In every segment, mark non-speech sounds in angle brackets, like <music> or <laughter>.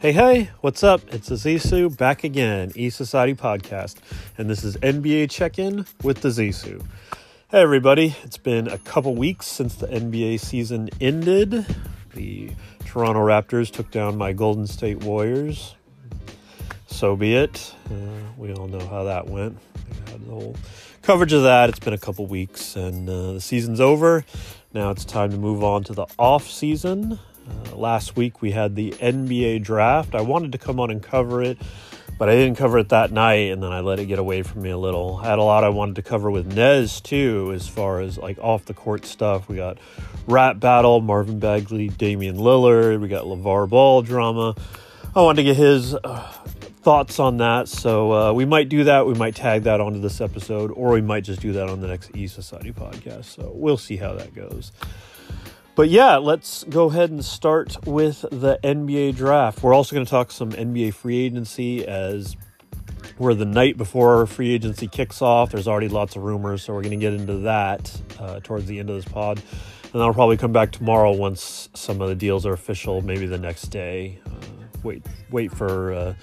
Hey, hey, what's up? It's Azisu back again, E Society Podcast, and this is NBA Check In with the Zisu. Hey, everybody, it's been a couple weeks since the NBA season ended. The Toronto Raptors took down my Golden State Warriors. So be it. Uh, we all know how that went. We had the whole coverage of that. It's been a couple weeks, and uh, the season's over. Now it's time to move on to the off season. Uh, last week we had the NBA draft. I wanted to come on and cover it, but I didn't cover it that night, and then I let it get away from me a little. I had a lot I wanted to cover with Nez too, as far as like off the court stuff. We got rap battle, Marvin Bagley, Damian Lillard. We got LeVar Ball drama. I wanted to get his uh, thoughts on that, so uh, we might do that. We might tag that onto this episode, or we might just do that on the next E Society podcast. So we'll see how that goes. But yeah, let's go ahead and start with the NBA draft. We're also going to talk some NBA free agency as we're the night before free agency kicks off. There's already lots of rumors, so we're going to get into that uh, towards the end of this pod. And I'll probably come back tomorrow once some of the deals are official, maybe the next day. Uh, wait, wait for uh,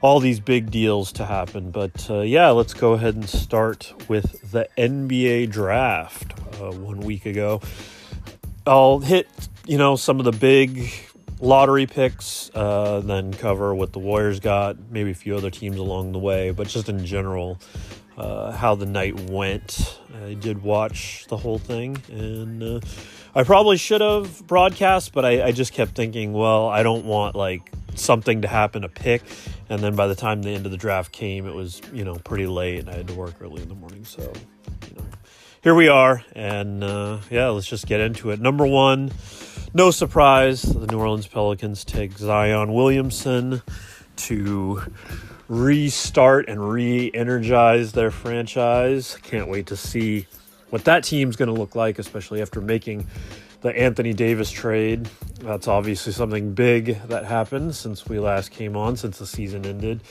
all these big deals to happen. But uh, yeah, let's go ahead and start with the NBA draft uh, one week ago. I'll hit, you know, some of the big lottery picks, uh, then cover what the Warriors got, maybe a few other teams along the way, but just in general, uh, how the night went. I did watch the whole thing, and uh, I probably should have broadcast, but I, I just kept thinking, well, I don't want like something to happen to pick. And then by the time the end of the draft came, it was, you know, pretty late and I had to work early in the morning. So, you know, here we are. And uh, yeah, let's just get into it. Number one, no surprise, the New Orleans Pelicans take Zion Williamson to restart and re energize their franchise. Can't wait to see what that team's going to look like, especially after making the Anthony Davis trade. That's obviously something big that happened since we last came on, since the season ended.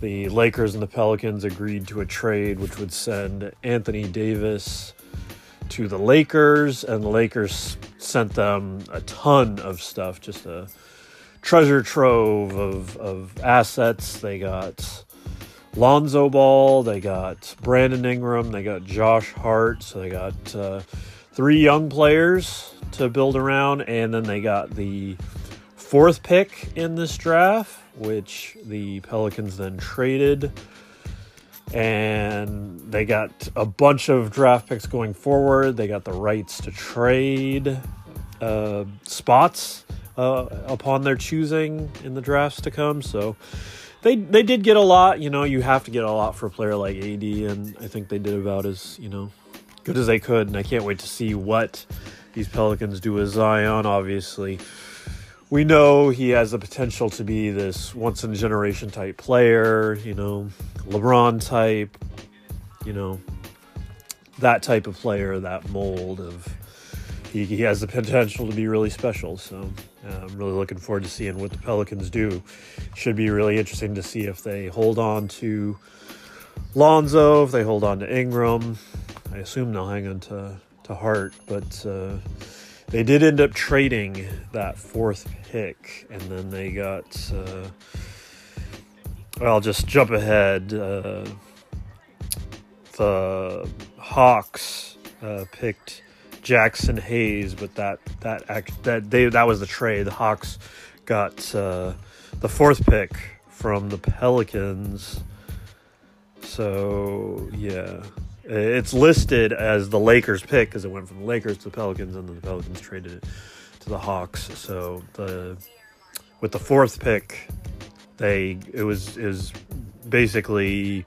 The Lakers and the Pelicans agreed to a trade which would send Anthony Davis to the Lakers, and the Lakers sent them a ton of stuff, just a treasure trove of, of assets. They got Lonzo Ball, they got Brandon Ingram, they got Josh Hart, so they got uh, three young players to build around, and then they got the fourth pick in this draft, which the Pelicans then traded. And they got a bunch of draft picks going forward. They got the rights to trade uh, spots uh, upon their choosing in the drafts to come. So they they did get a lot. You know, you have to get a lot for a player like AD, and I think they did about as you know good as they could. And I can't wait to see what these Pelicans do with Zion. Obviously, we know he has the potential to be this once in a generation type player. You know, LeBron type. You know, that type of player, that mold of. He, he has the potential to be really special. So uh, I'm really looking forward to seeing what the Pelicans do. Should be really interesting to see if they hold on to Lonzo, if they hold on to Ingram. I assume they'll hang on to, to Hart, but uh, they did end up trading that fourth pick, and then they got. Uh, well, I'll just jump ahead. Uh, the Hawks uh, picked Jaxson Hayes, but that that act, that they that was the trade. The Hawks got uh, the fourth pick from the Pelicans. So yeah, it's listed as the Lakers pick because it went from the Lakers to the Pelicans, and then the Pelicans traded it to the Hawks. So the with the fourth pick, they it was is basically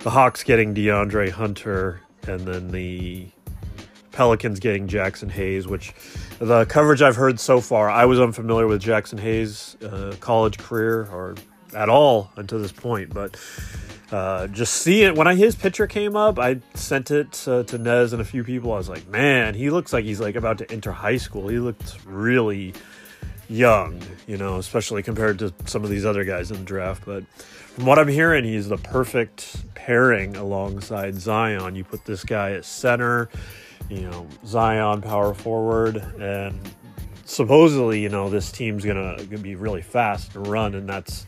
the Hawks getting DeAndre Hunter, and then the Pelicans getting Jaxson Hayes, which the coverage I've heard so far, I was unfamiliar with Jaxson Hayes' uh, college career or at all until this point, but uh, just see it when I his picture came up, I sent it uh, to Nez and a few people. I was like, man, he looks like he's like about to enter high school. He looked really young, you know, especially compared to some of these other guys in the draft. But from what I'm hearing, he's the perfect pairing alongside Zion. You put this guy at center, you know, Zion power forward, and supposedly, you know, this team's gonna, gonna be really fast and run, and that's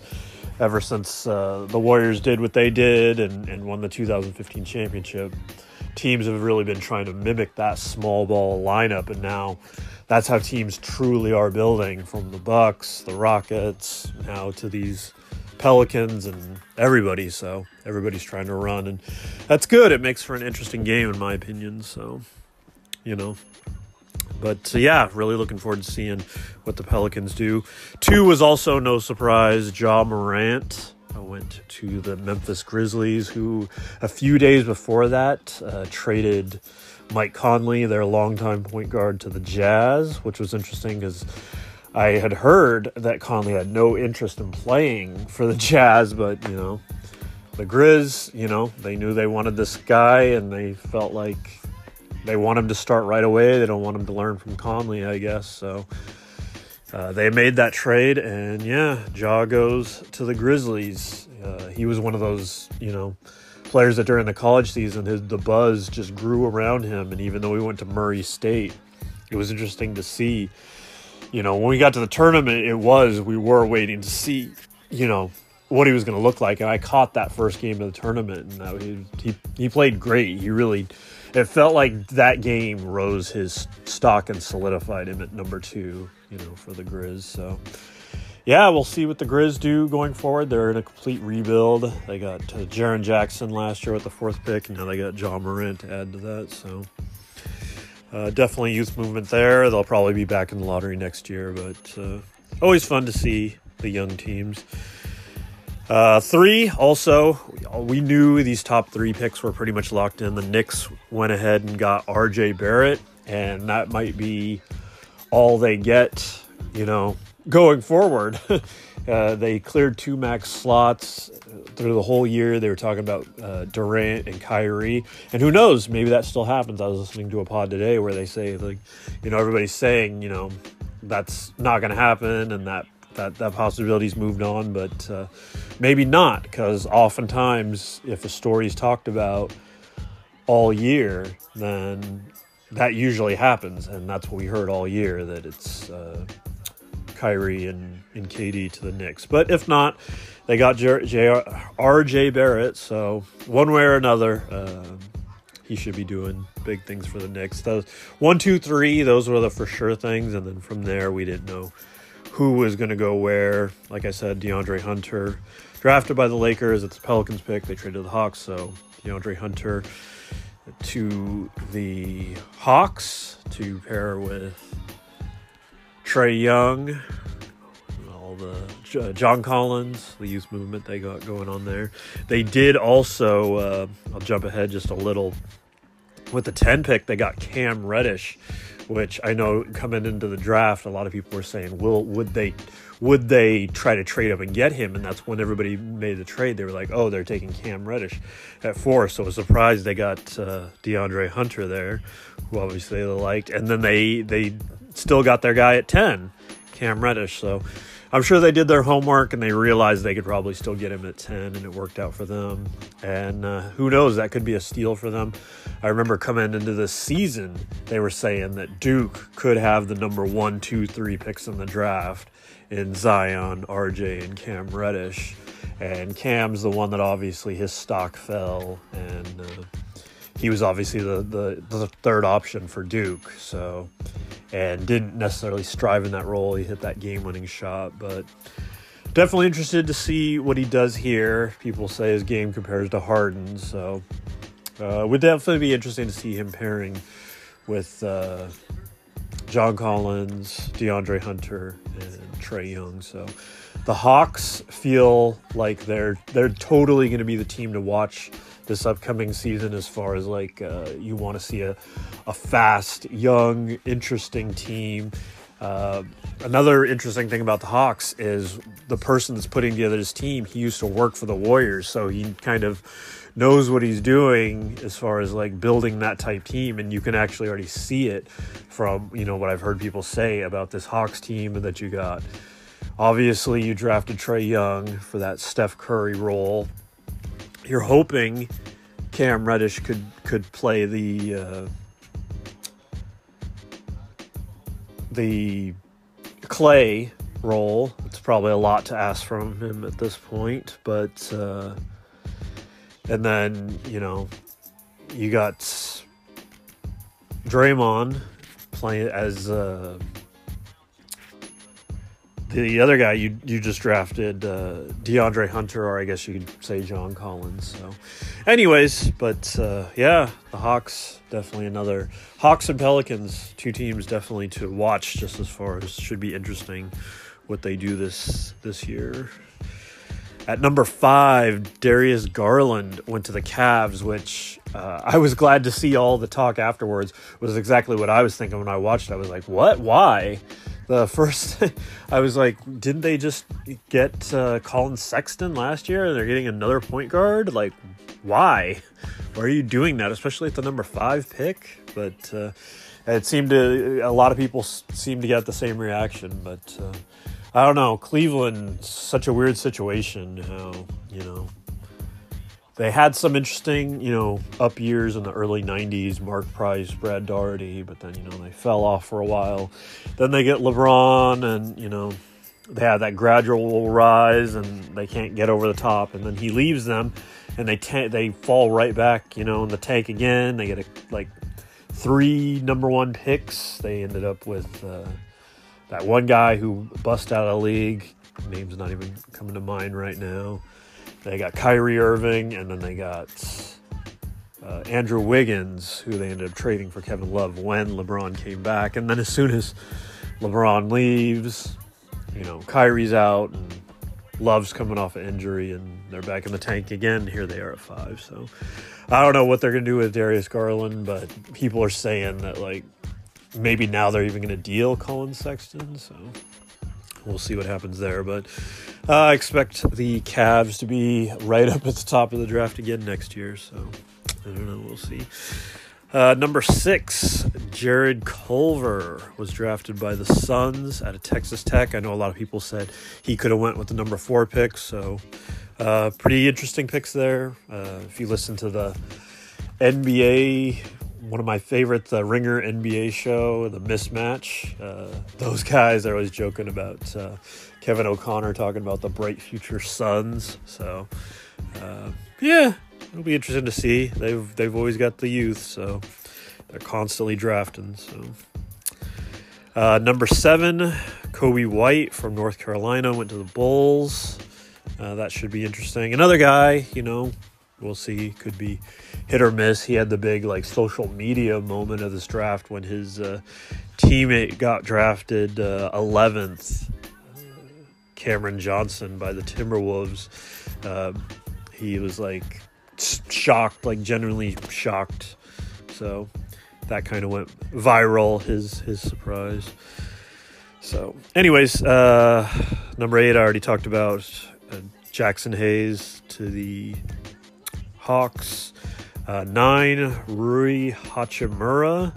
ever since uh, the Warriors did what they did and, and won the 2015 championship. Teams have really been trying to mimic that small ball lineup, and now that's how teams truly are building from the Bucks, the Rockets, now to these Pelicans and everybody. So everybody's trying to run, and that's good. It makes for an interesting game, in my opinion. So, you know, but uh, yeah, really looking forward to seeing what the Pelicans do. Two was also no surprise. Ja Morant uh, went to the Memphis Grizzlies, who a few days before that uh, traded Mike Conley, their longtime point guard, to the Jazz, which was interesting because I had heard that Conley had no interest in playing for the <laughs> Jazz, but you know, the Grizz, you know, they knew they wanted this guy and they felt like they want him to start right away. They don't want him to learn from Conley, I guess. So uh, they made that trade, and yeah, Ja goes to the Grizzlies. Uh, he was one of those, you know, players that during the college season, his, the buzz just grew around him. And even though he went to Murray State, it was interesting to see. You know, when we got to the tournament, it was we were waiting to see, you know, what he was going to look like. And I caught that first game of the tournament, and he, he he played great. He really it felt like that game rose his stock and solidified him at number two, you know, for the Grizz. So, yeah, we'll see what the Grizz do going forward. They're in a complete rebuild. They got uh, Jaren Jackson last year with the fourth pick, and now they got Ja Morant to add to that. So, uh, definitely youth movement there. They'll probably be back in the lottery next year, but uh, always fun to see the young teams. Uh, three, also, we knew these top three picks were pretty much locked in. The Knicks went ahead and got RJ Barrett, and that might be all they get, you know, going forward. <laughs> uh, they cleared two max slots through the whole year. They were talking about uh, Durant and Kyrie, and who knows? Maybe that still happens. I was listening to a pod today where they say, like, you know, everybody's saying, you know, that's not going to happen, and that that that possibility's moved on, but uh, maybe not because oftentimes if a story is talked about all year, then that usually happens, and that's what we heard all year that it's uh, Kyrie and, and KD to the Knicks. But if not, they got J- J- RJ Barrett, so one way or another. Uh, he should be doing big things for the Knicks. Those one, two, three, those were the for sure things, and then from there we didn't know who was going to go where. Like I said, DeAndre Hunter, drafted by the Lakers. It's the Pelicans pick. They traded the Hawks, so DeAndre Hunter to the Hawks to pair with Trae Young, all the uh, John Collins, the youth movement they got going on there. They did also. Uh, I'll jump ahead just a little. With the 10 pick, they got Cam Reddish which I know coming into the draft, a lot of people were saying, "Will would they would they try to trade up and get him?" And that's when everybody made the trade. They were like, "Oh, they're taking Cam Reddish at four. So I was surprised they got uh, DeAndre Hunter there, who obviously they liked, and then they they still got their guy at ten, Cam Reddish. So I'm sure they did their homework and they realized they could probably still get him at 10, and it worked out for them. And uh, who knows, that could be a steal for them. I remember coming into the season, they were saying that Duke could have the number one, two, three picks in the draft in Zion, RJ, and Cam Reddish. And Cam's the one that obviously his stock fell, and uh, he was obviously the, the, the third option for Duke. So and didn't necessarily strive in that role. He hit that game winning shot, but definitely interested to see what he does here. People say his game compares to Harden, so uh, would definitely be interesting to see him pairing with uh, John Collins, DeAndre Hunter, and Trae Young. So the Hawks feel like they're they're totally going to be the team to watch this upcoming season as far as like uh, you want to see a, a fast, young, interesting team. Uh, another interesting thing about the Hawks is the person that's putting together this team. He used to work for the Warriors, so he kind of knows what he's doing as far as like building that type team, and you can actually already see it from you know what I've heard people say about this Hawks team that you got. Obviously, you drafted Trae Young for that Steph Curry role you're hoping Cam Reddish could could play the uh, the Clay role. It's probably a lot to ask from him at this point, but uh, and then you know you got Draymond playing as uh, the other guy you you just drafted uh, DeAndre Hunter, or I guess you could say John Collins. So, anyways, but uh, yeah, the Hawks definitely another Hawks and Pelicans, two teams definitely to watch. Just as far as should be interesting what they do this this year. At number five, Darius Garland went to the Cavs, which uh, I was glad to see. All the talk afterwards was exactly what I was thinking when I watched. I was like, "What? Why?" The first, <laughs> I was like, "Didn't they just get uh, Collin Sexton last year, and they're getting another point guard? Like, why? <laughs> Why are you doing that? Especially at the number five pick?" But uh, it seemed to a lot of people seemed to get the same reaction, but. Uh, I don't know. Cleveland, such a weird situation. How you know they had some interesting, you know, up years in the early '90s. Mark Price, Brad Daugherty, but then you know they fell off for a while. Then they get LeBron, and you know they had that gradual rise, and they can't get over the top. And then he leaves them, and they ta- they fall right back, you know, in the tank again. They get a, like three number one picks. They ended up with. Uh, that one guy who bust out of the league, name's not even coming to mind right now. They got Kyrie Irving, and then they got uh, Andrew Wiggins, who they ended up trading for Kevin Love when LeBron came back. And then as soon as LeBron leaves, you know, Kyrie's out and Love's coming off an injury, and they're back in the tank again. Here they are at five. So I don't know what they're going to do with Darius Garland, but people are saying that, like, maybe now they're even going to deal Collin Sexton. So we'll see what happens there. But uh, I expect the Cavs to be right up at the top of the draft again next year. So I don't know. We'll see. Uh, number six, Jarrett Culver was drafted by the Suns out of Texas Tech. I know a lot of people said he could have went with the number four pick, so uh, pretty interesting picks there. Uh, if you listen to the NBA one of my favorite, the Ringer NBA show, The Mismatch. Uh, those guys are always joking about uh, Kevin O'Connor talking about the bright future Suns. So, uh, yeah, it'll be interesting to see. They've they've always got the youth, so they're constantly drafting. So, uh, number seven, Coby White from North Carolina went to the Bulls. Uh, that should be interesting. Another guy, you know, we'll see. Could be hit or miss. He had the big like social media moment of this draft when his uh, teammate got drafted uh, 11th, Cameron Johnson by the Timberwolves. Uh, he was like shocked, like genuinely shocked. So that kind of went viral. His his surprise. So, anyways, uh, number eight, I already talked about uh, Jaxson Hayes to the Hawks. Uh, nine, Rui Hachimura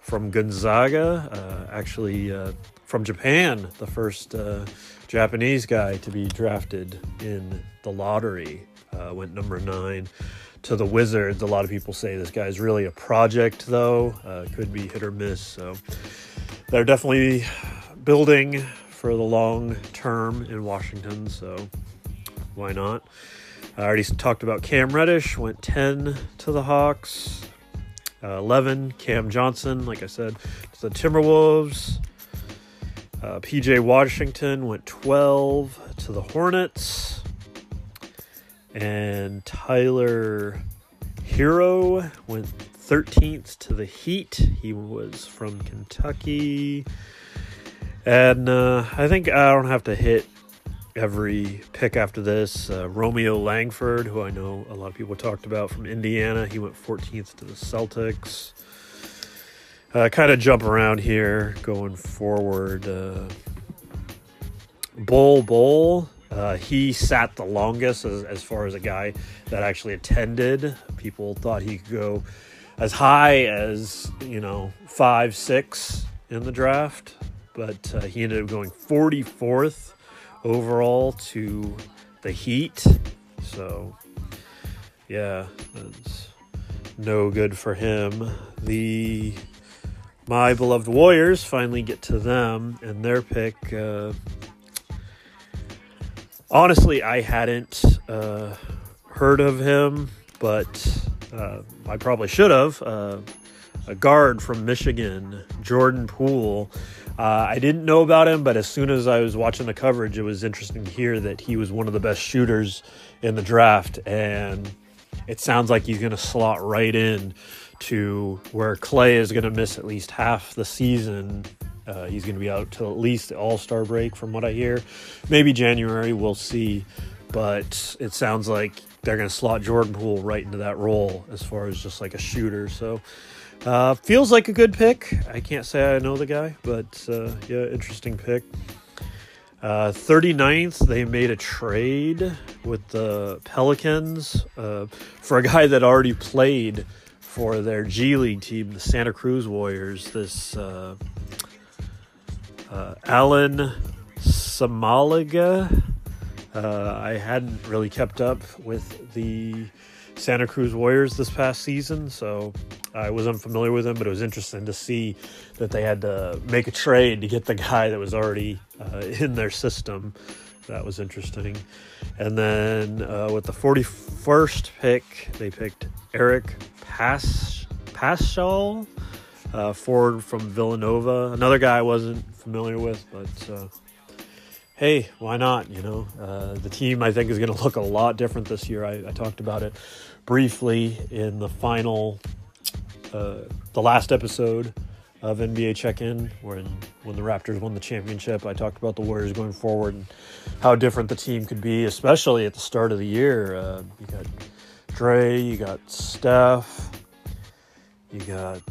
from Gonzaga, uh, actually uh, from Japan, the first uh, Japanese guy to be drafted in the lottery, uh, went number nine to the Wizards. A lot of people say this guy's really a project, though, uh, could be hit or miss. So they're definitely building for the long term in Washington, so why not? I already talked about Cam Reddish, went 10 to the Hawks. Uh, 11, Cam Johnson, like I said, to the Timberwolves. Uh, PJ Washington went 12 to the Hornets. And Tyler Herro went 13th to the Heat. He was from Kentucky. And uh, I think I don't have to hit every pick after this. Uh, Romeo Langford, who I know a lot of people talked about from Indiana, he went 14th to the Celtics. Uh, kind of jump around here going forward. Uh, Bull Bol, uh, he sat the longest as, as far as a guy that actually attended. People thought he could go as high as, you know, five, six in the draft, but uh, he ended up going 44th overall to the Heat. So, yeah, that's no good for him. The my beloved Warriors finally get to them and their pick. Uh, honestly, I hadn't uh, heard of him, but uh, I probably should have. A guard from Michigan, Jordan Poole. Uh, I didn't know about him, but as soon as I was watching the coverage, it was interesting to hear that he was one of the best shooters in the draft, and it sounds like he's going to slot right in to where Clay is going to miss at least half the season. Uh, he's going to be out till at least the All Star break, from what I hear. Maybe January, we'll see. But it sounds like they're going to slot Jordan Poole right into that role as far as just like a shooter. So uh, feels like a good pick. I can't say I know the guy, but uh, yeah, interesting pick. Uh, 39th, they made a trade with the Pelicans uh, for a guy that already played for their G League team, the Santa Cruz Warriors. This uh, uh, Alen Smailagic. Uh, I hadn't really kept up with the Santa Cruz Warriors this past season, so I was unfamiliar with him, but it was interesting to see that they had to make a trade to get the guy that was already uh, in their system. That was interesting. And then uh, with the 41st pick, they picked Eric Pasch, Paschall, uh, forward from Villanova. Another guy I wasn't familiar with, but uh, hey, why not? You know, uh, the team I think is going to look a lot different this year. I, I, talked about it briefly in the final, uh, the last episode of NBA Check-In, when when the Raptors won the championship. I talked about the Warriors going forward and how different the team could be, especially at the start of the year. Uh, you got Dre, you got Steph, you got.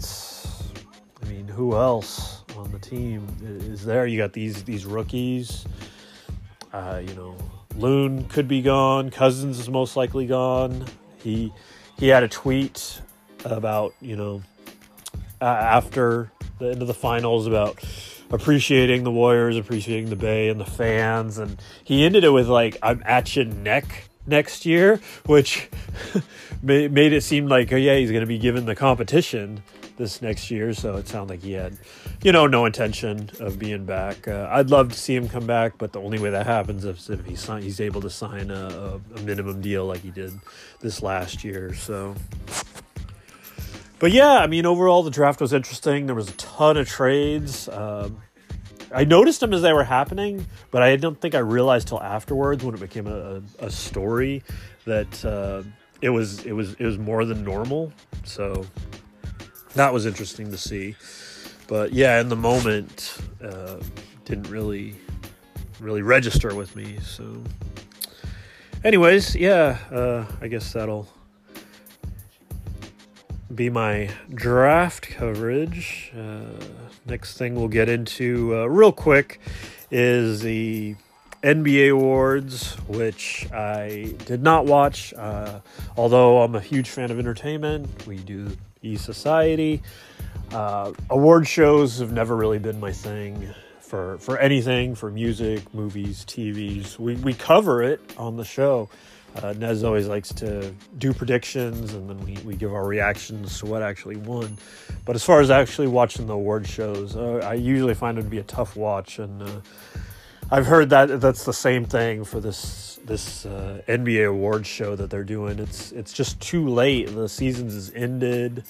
I mean, who else on the team is there? You got these these rookies. Uh, you know, Loon could be gone. Cousins is most likely gone. He he had a tweet about you know after the end of the finals about appreciating the Warriors, appreciating the Bay and the fans, and he ended it with like "I'm at your neck." next year, which <laughs> made it seem like, oh yeah, he's going to be given the competition this next year. So it sounded like he had, you know, no intention of being back. Uh, I'd love to see him come back, but the only way that happens is if he sign, he's able to sign a, a minimum deal like he did this last year. So. But yeah, I mean, overall, the draft was interesting. There was a ton of trades. Um, I noticed them as they were happening, but I don't think I realized till afterwards when it became a, a story that uh, it was it was it was more than normal. So that was interesting to see. But yeah, in the moment, uh, didn't really really register with me. So, anyways, yeah, uh, I guess that'll be my draft coverage. Uh, next thing we'll get into uh, real quick is the NBA Awards, which I did not watch. Uh, although I'm a huge fan of entertainment, we do E Society. Uh, award shows have never really been my thing for for anything for music, movies, TVs. We we cover it on the show. Uh, Nez always likes to do predictions and then we, we give our reactions to what actually won. But as far as actually watching the award shows, uh, I usually find it to be a tough watch. And uh, I've heard that that's the same thing for this this uh, NBA awards show that they're doing. It's it's just too late. The seasons is ended.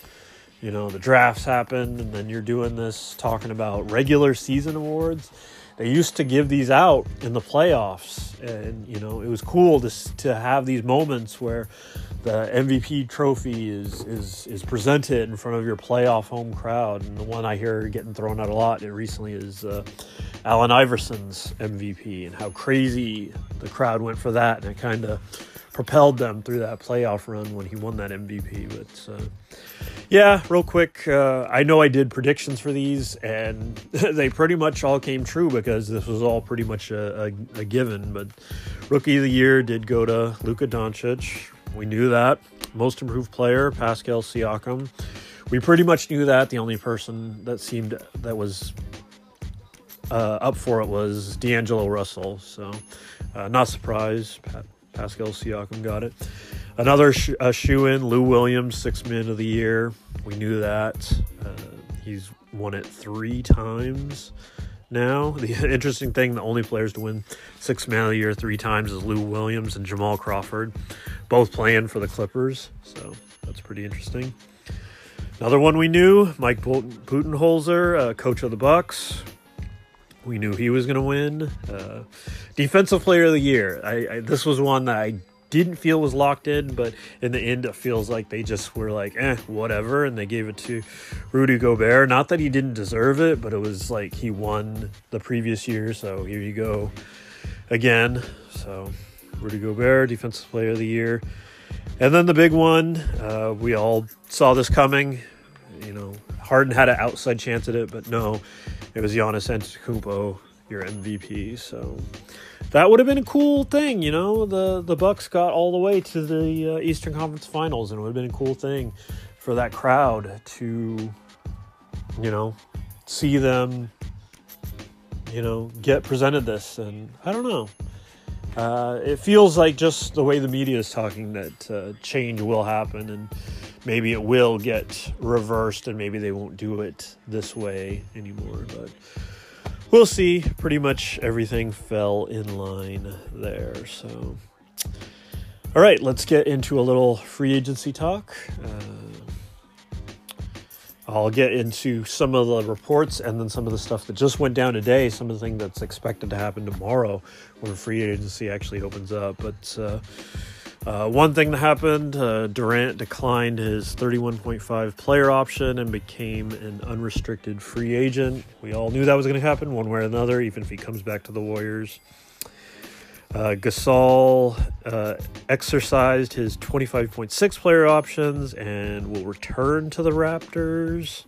You know, the drafts happened, and then you're doing this talking about regular season awards they used to give these out in the playoffs. And you know it was cool to, to have these moments where the MVP trophy is is is presented in front of your playoff home crowd. And the one I hear getting thrown out a lot recently is uh, Allen Iverson's MVP and how crazy the crowd went for that. And it kind of propelled them through that playoff run when he won that MVP but uh, yeah, real quick. Uh, I know I did predictions for these, and <laughs> they pretty much all came true because this was all pretty much a, a, a given. But rookie of the year did go to Luka Doncic. We knew that. Most improved player, Pascal Siakam. We pretty much knew that. The only person that seemed that was uh, up for it was D'Angelo Russell. So, uh, not surprised. Pa- Pascal Siakam got it. Another sh- shoe in, Lou Williams, six man of the year. We knew that. Uh, he's won it three times now. <laughs> The interesting thing, the only players to win six man of the year three times is Lou Williams and Jamal Crawford, both playing for the Clippers. So that's pretty interesting. Another one we knew, Mike Budenholzer, uh, coach of the Bucks. We knew he was going to win. Uh, defensive Player of the Year. I, I, this was one that I didn't feel was locked in, but in the end, it feels like they just were like, eh, whatever, and they gave it to Rudy Gobert. Not that he didn't deserve it, but it was like he won the previous year, so here you go again. So Rudy Gobert, Defensive Player of the Year. And then the big one, uh, we all saw this coming. You know, Harden had an outside chance at it, but no, it was Giannis Antetokounmpo, your MVP. So that would have been a cool thing, you know. The the Bucks got all the way to the uh, Eastern Conference Finals, and it would have been a cool thing for that crowd to, you know, see them, you know, get presented this. And I don't know. Uh, it feels like just the way the media is talking that uh, change will happen, and maybe it will get reversed, and maybe they won't do it this way anymore. But we'll see. Pretty much everything fell in line there. So, all right, let's get into a little free agency talk. Uh, I'll get into some of the reports and then some of the stuff that just went down today, some of the things that's expected to happen tomorrow when free agency actually opens up. But uh, uh, one thing that happened uh, Durant declined his 31.5 player option and became an unrestricted free agent. We all knew that was going to happen one way or another, even if he comes back to the Warriors. Uh, Gasol uh, exercised his 25.6 player options and will return to the Raptors.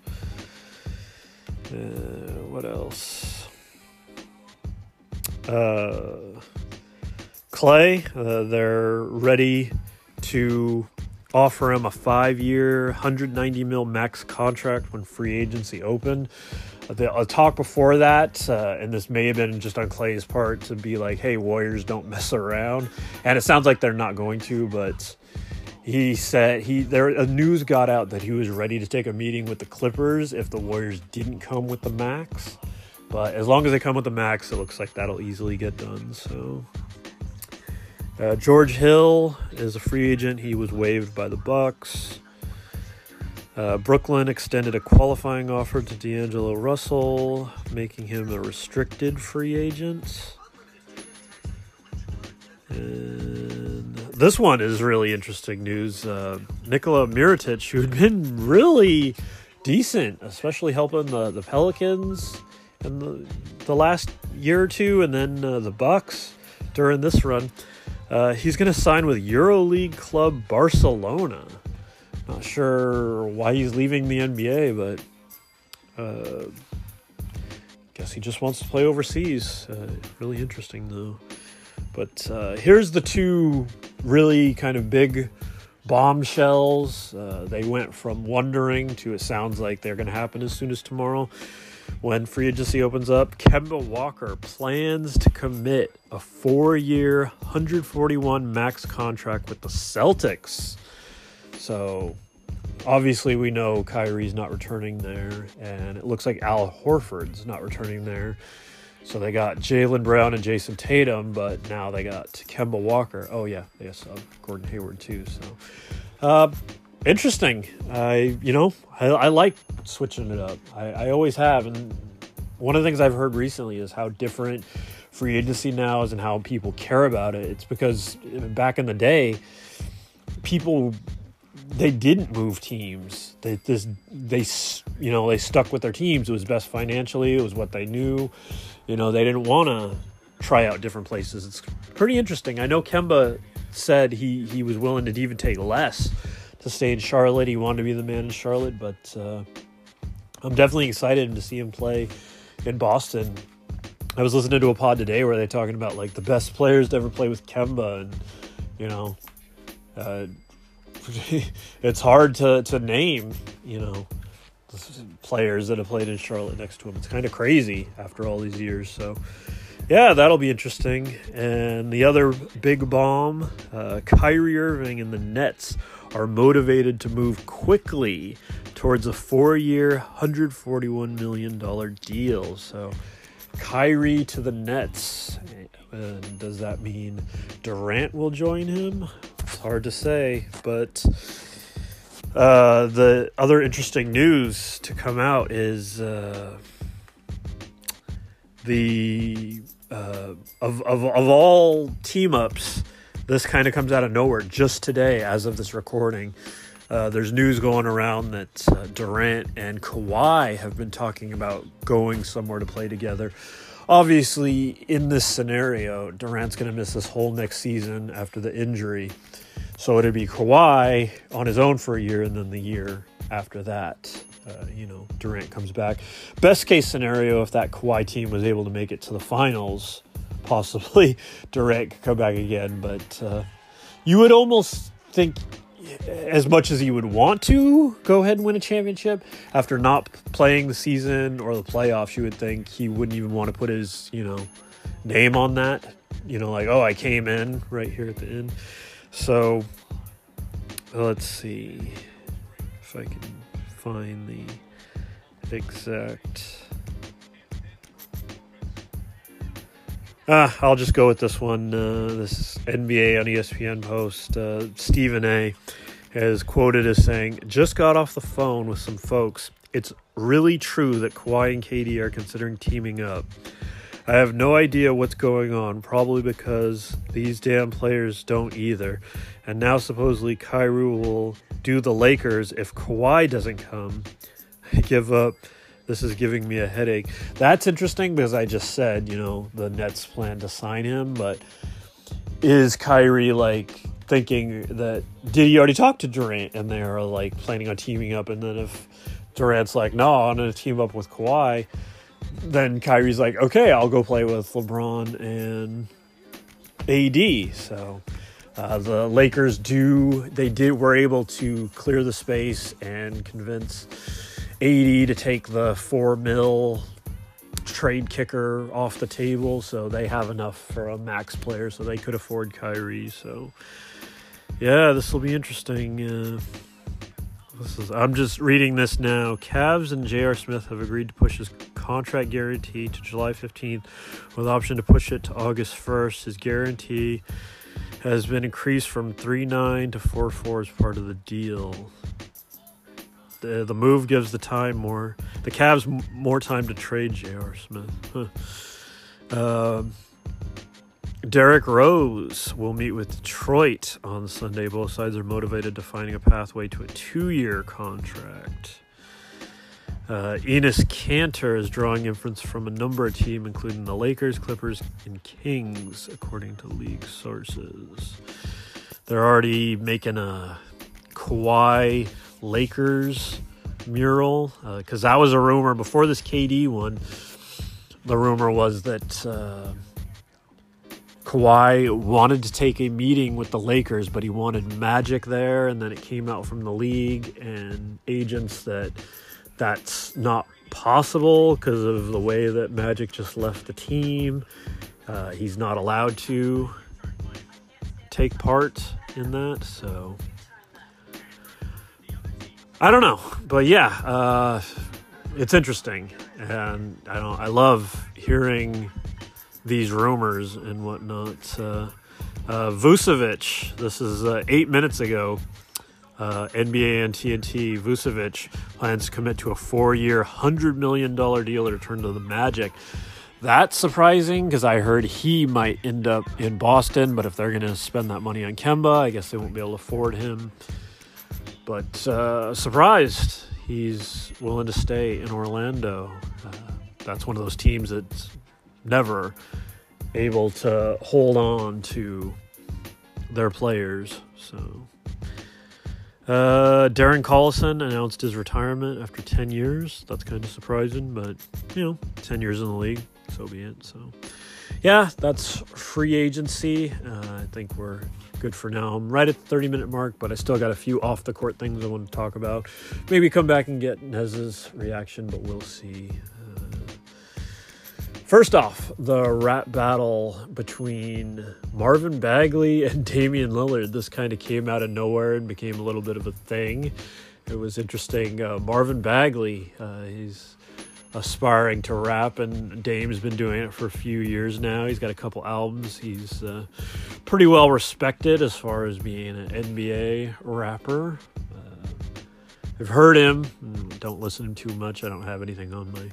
Uh, what else? Uh, Clay. Uh, they're ready to offer him a five-year, 190 mil max contract when free agency opened. Uh, the a talk before that, uh, and this may have been just on Clay's part to be like, "Hey, Warriors, don't mess around," and it sounds like they're not going to, but he said he there a news got out that he was ready to take a meeting with the Clippers if the Warriors didn't come with the max. But as long as they come with the max, it looks like that'll easily get done. So uh, George Hill is a free agent. He was waived by the Bucks. Uh, Brooklyn extended a qualifying offer to D'Angelo Russell, making him a restricted free agent. And this one is really interesting news. Uh, Nikola Mirotic, who had been really decent, especially helping the, the Pelicans in the, the last year or two, and then uh, the Bucks during this run. Uh, he's going to sign with EuroLeague club Barcelona. Not sure why he's leaving the NBA, but uh, guess he just wants to play overseas. Uh, really interesting, though. But uh, here's the two really kind of big bombshells. Uh, they went from wondering to it sounds like they're going to happen as soon as tomorrow when free agency opens up, Kemba Walker plans to commit a four year, 141 max contract with the Celtics. So obviously, we know Kyrie's not returning there, and it looks like Al Horford's not returning there. So they got Jaylen Brown and Jayson Tatum, but now they got Kemba Walker. Oh, yeah, yes, uh, Gordon Hayward too. So, uh, interesting. I you know I, I like switching it up. I, I always have, and one of the things I've heard recently is how different free agency now is and how people care about it. It's because back in the day, people they didn't move teams. They this they you know they stuck with their teams. It was best financially. It was what they knew. You know they didn't want to try out different places. It's pretty interesting. I know Kemba said he he was willing to even take less to stay in Charlotte. He wanted to be the man in Charlotte, but uh, I'm definitely excited to see him play in Boston. I was listening to a pod today where they're talking about like the best players to ever play with Kemba, and you know, uh, <laughs> it's hard to to name, you know, players that have played in Charlotte next to him. It's kind of crazy after all these years. So, yeah, that'll be interesting. And the other big bomb, uh, Kyrie Irving and the Nets are motivated to move quickly towards a four year, $141 million deal. So, Kyrie to the Nets. And does that mean Durant will join him? It's hard to say, but uh, the other interesting news to come out is uh, the uh, of, of of all team ups. This kind of comes out of nowhere just today, as of this recording. Uh, there's news going around that uh, Durant and Kawhi have been talking about going somewhere to play together. Obviously, in this scenario, Durant's going to miss this whole next season after the injury. So it'd be Kawhi on his own for a year, and then the year after that, uh, you know, Durant comes back. Best case scenario, if that Kawhi team was able to make it to the finals, possibly <laughs> Durant come back again. But uh, you would almost think, as much as he would want to go ahead and win a championship after not playing the season or the playoffs, you would think he wouldn't even want to put his, you know, name on that. You know, like, oh, I came in right here at the end. So let's see if I can find the exact. Ah, I'll just go with this one. Uh, this NBA on ESPN post. Uh, Stephen A. is quoted as saying, "Just got off the phone with some folks. It's really true that Kawhi and KD are considering teaming up." I have no idea what's going on, probably because these damn players don't either. And now supposedly Kyrie will do the Lakers if Kawhi doesn't come. I <laughs> give up. This is giving me a headache. That's interesting because I just said, you know, the Nets plan to sign him, but is Kyrie like thinking that did he already talk to Durant and they are like planning on teaming up and then if Durant's like, no, I'm gonna team up with Kawhi, then Kyrie's like, okay, I'll go play with LeBron and AD. So uh, the Lakers do they did were able to clear the space and convince AD to take the four mil trade kicker off the table, so they have enough for a max player, so they could afford Kyrie. So yeah, this will be interesting. Uh, this is, I'm just reading this now. Cavs and J.R. Smith have agreed to push his contract guarantee to July 15th with option to push it to August 1st. His guarantee has been increased from 3.9 to 4.4 as part of the deal. The, the move gives the time more the Cavs more time to trade J.R. Smith. Huh. Um, Derrick Rose will meet with Detroit on Sunday. Both sides are motivated to finding a pathway to a two-year contract. Uh, Enes Kanter is drawing inference from a number of teams, including the Lakers, Clippers, and Kings, according to league sources. They're already making a Kawhi Lakers mural because uh, that was a rumor before this KD one. The rumor was that uh, Kawhi wanted to take a meeting with the Lakers, but he wanted Magic there, and then it came out from the league and agents that that's not possible because of the way that Magic just left the team. Uh, he's not allowed to take part in that, so I don't know, but yeah, uh, it's interesting, and I don't. I love hearing these rumors and whatnot. Uh, uh, Vucevic, this is uh, eight minutes ago uh, NBA and TNT, Vucevic plans to commit to a four year, $100 million deal to return to the Magic. That's surprising because I heard he might end up in Boston, but if they're going to spend that money on Kemba, I guess they won't be able to afford him. But uh, surprised he's willing to stay in Orlando. Uh, that's one of those teams that's never able to hold on to their players. So uh, Darren Collison announced his retirement after 10 years. That's kind of surprising, but, you know, 10 years in the league, so be it. So, yeah, that's free agency. Uh, I think we're good for now. I'm right at the 30 minute mark, but I still got a few off the court things I want to talk about. Maybe come back and get Nez's reaction, but we'll see. First off, the rap battle between Marvin Bagley <laughs> and Damian Lillard. This kind of came out of nowhere and became a little bit of a thing. it was interesting. Uh, Marvin Bagley, uh, he's aspiring to rap, and Dame's been doing it for a few years now. He's got a couple albums. He's uh, pretty well respected as far as being an NBA rapper. Uh, I've heard him. Don't listen to him too much. I don't have anything on my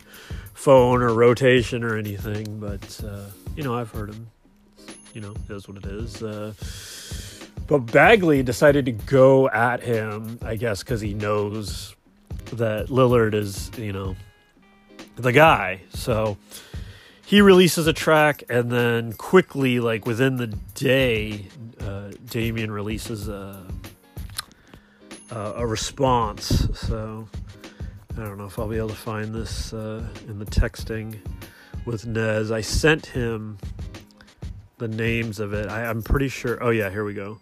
phone or rotation or anything, but uh, you know, I've heard him. You know, it is what it is. Uh, but Bagley decided to go at him, I guess, because he knows that Lillard is, you know, the guy. So he releases a track, and then quickly, like within the day, uh, Damian releases a, a response. So I don't know if I'll be able to find this uh, in the texting with Nez. I sent him the names of it. I, I'm pretty sure. Oh yeah, here we go.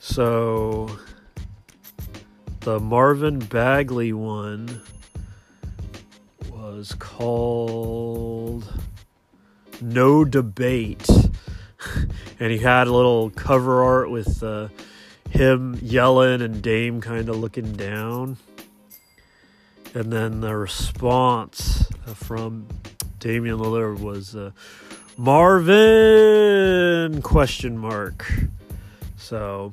So the Marvin Bagley one was called No Debate. <laughs> and he had a little cover art with uh, him yelling and Dame kind of looking down. And then the response from Damian Lillard was uh, Marvin question mark. So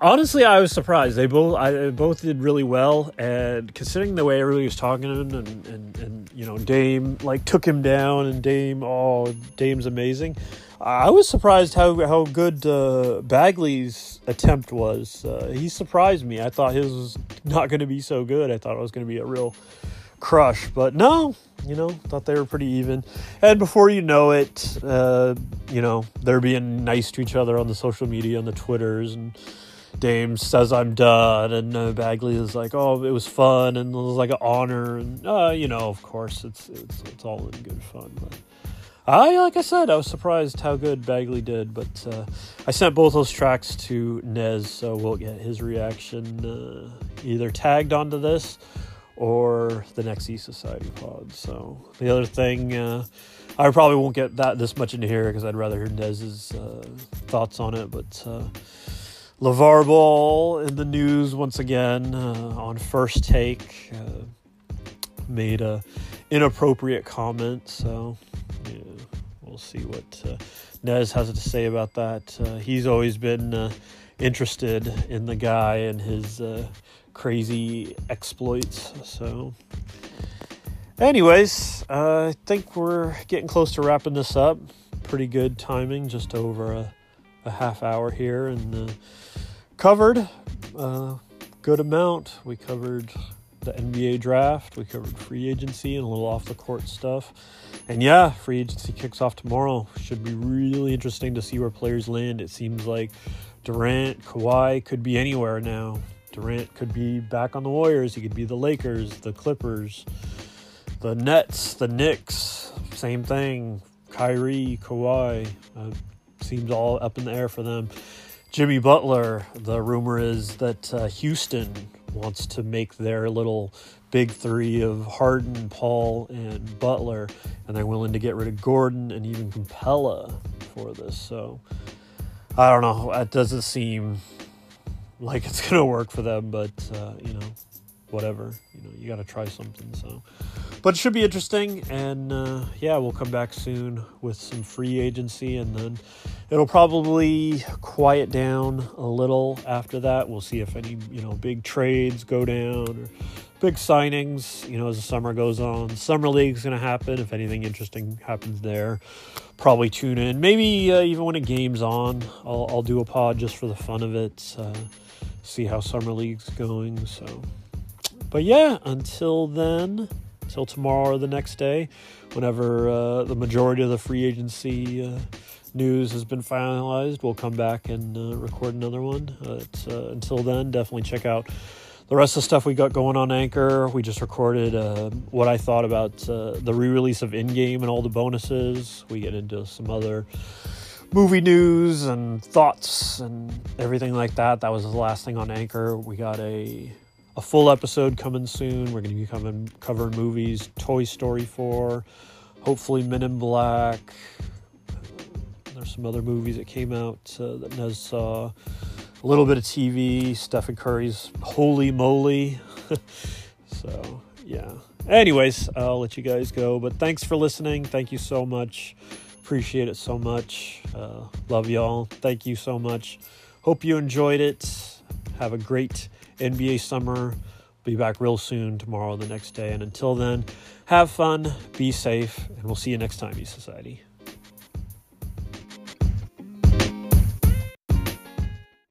honestly, I was surprised. They both, I both did really well, and considering the way everybody was talking to him, and, and, and you know, Dame like took him down, and Dame, oh, Dame's amazing. I was surprised how how good uh, Bagley's attempt was. Uh, he surprised me. I thought his was not going to be so good. I thought it was going to be a real crush, but no, you know, thought they were pretty even. And before you know it, uh, you know, they're being nice to each other on the social media, on the Twitters, and Dame says I'm done, and uh, Bagley is like, "Oh, it was fun, and it was like an honor," and uh, you know, of course, it's it's it's all in good fun. But I, like I said, I was surprised how good Bagley did. But uh, I sent both those tracks to Nez, so we'll get his reaction uh, either tagged onto this or the next E Society pod. So the other thing, uh, I probably won't get that this much into here because I'd rather hear Nez's uh, thoughts on it. But LaVar Ball in the news once again uh, on first take uh, made a inappropriate comment. So yeah, we'll see what uh, Nez has to say about that. Uh, he's always been uh, interested in the guy and his crazy exploits. So, anyways, uh, I think we're getting close to wrapping this up. Pretty good timing, just over a, a half hour here, and uh, covered a uh, good amount. We covered the NBA draft, we covered free agency and a little off the court stuff. And yeah, free agency kicks off tomorrow. Should be really interesting to see where players land. It seems like Durant, Kawhi could be anywhere now. Durant could be back on the Warriors. He could be the Lakers, the Clippers, the Nets, the Knicks. Same thing. Kyrie, Kawhi. Uh, seems all up in the air for them. Jimmy Butler. The rumor is that uh, Houston wants to make their little big three of Harden, Paul, and Butler, and they're willing to get rid of Gordon and even Capela for this. So I don't know. That doesn't seem like it's <laughs> gonna work for them, but uh, you know, whatever. You know, you got to try something. So, but it should be interesting, and uh, yeah, we'll come back soon with some free agency, and then it'll probably quiet down a little after that. We'll see if any you know big trades go down or big signings. You know, as the summer goes on, summer league's gonna happen. If anything interesting happens there, probably tune in. Maybe uh, even when a game's on, I'll, I'll do a pod just for the fun of it. Uh, see how summer league's going. So, but yeah, until then, until tomorrow or the next day, whenever uh, the majority of the free agency uh, news has been finalized, we'll come back and uh, record another one. Uh, until then, definitely check out the rest of the stuff we got going on Anchor. We just recorded uh, what I thought about uh, the re-release of Endgame and all the bonuses. We get into some other movie news and thoughts and everything like that. That was the last thing on Anchor. We got a a full episode coming soon. We're going to be coming covering movies, Toy Story 4, hopefully Men in Black. There's some other movies that came out uh, that Nez saw. a little bit of TV, Stephen Curry's Holey Moley. <laughs> so, yeah. Anyways, I'll let you guys go. But thanks for listening. Thank you so much. Appreciate it so much. Uh, love y'all. Thank you so much. Hope you enjoyed it. Have a great NBA summer. Be back real soon tomorrow, the next day. And until then, have fun, be safe, and we'll see you next time, E Society.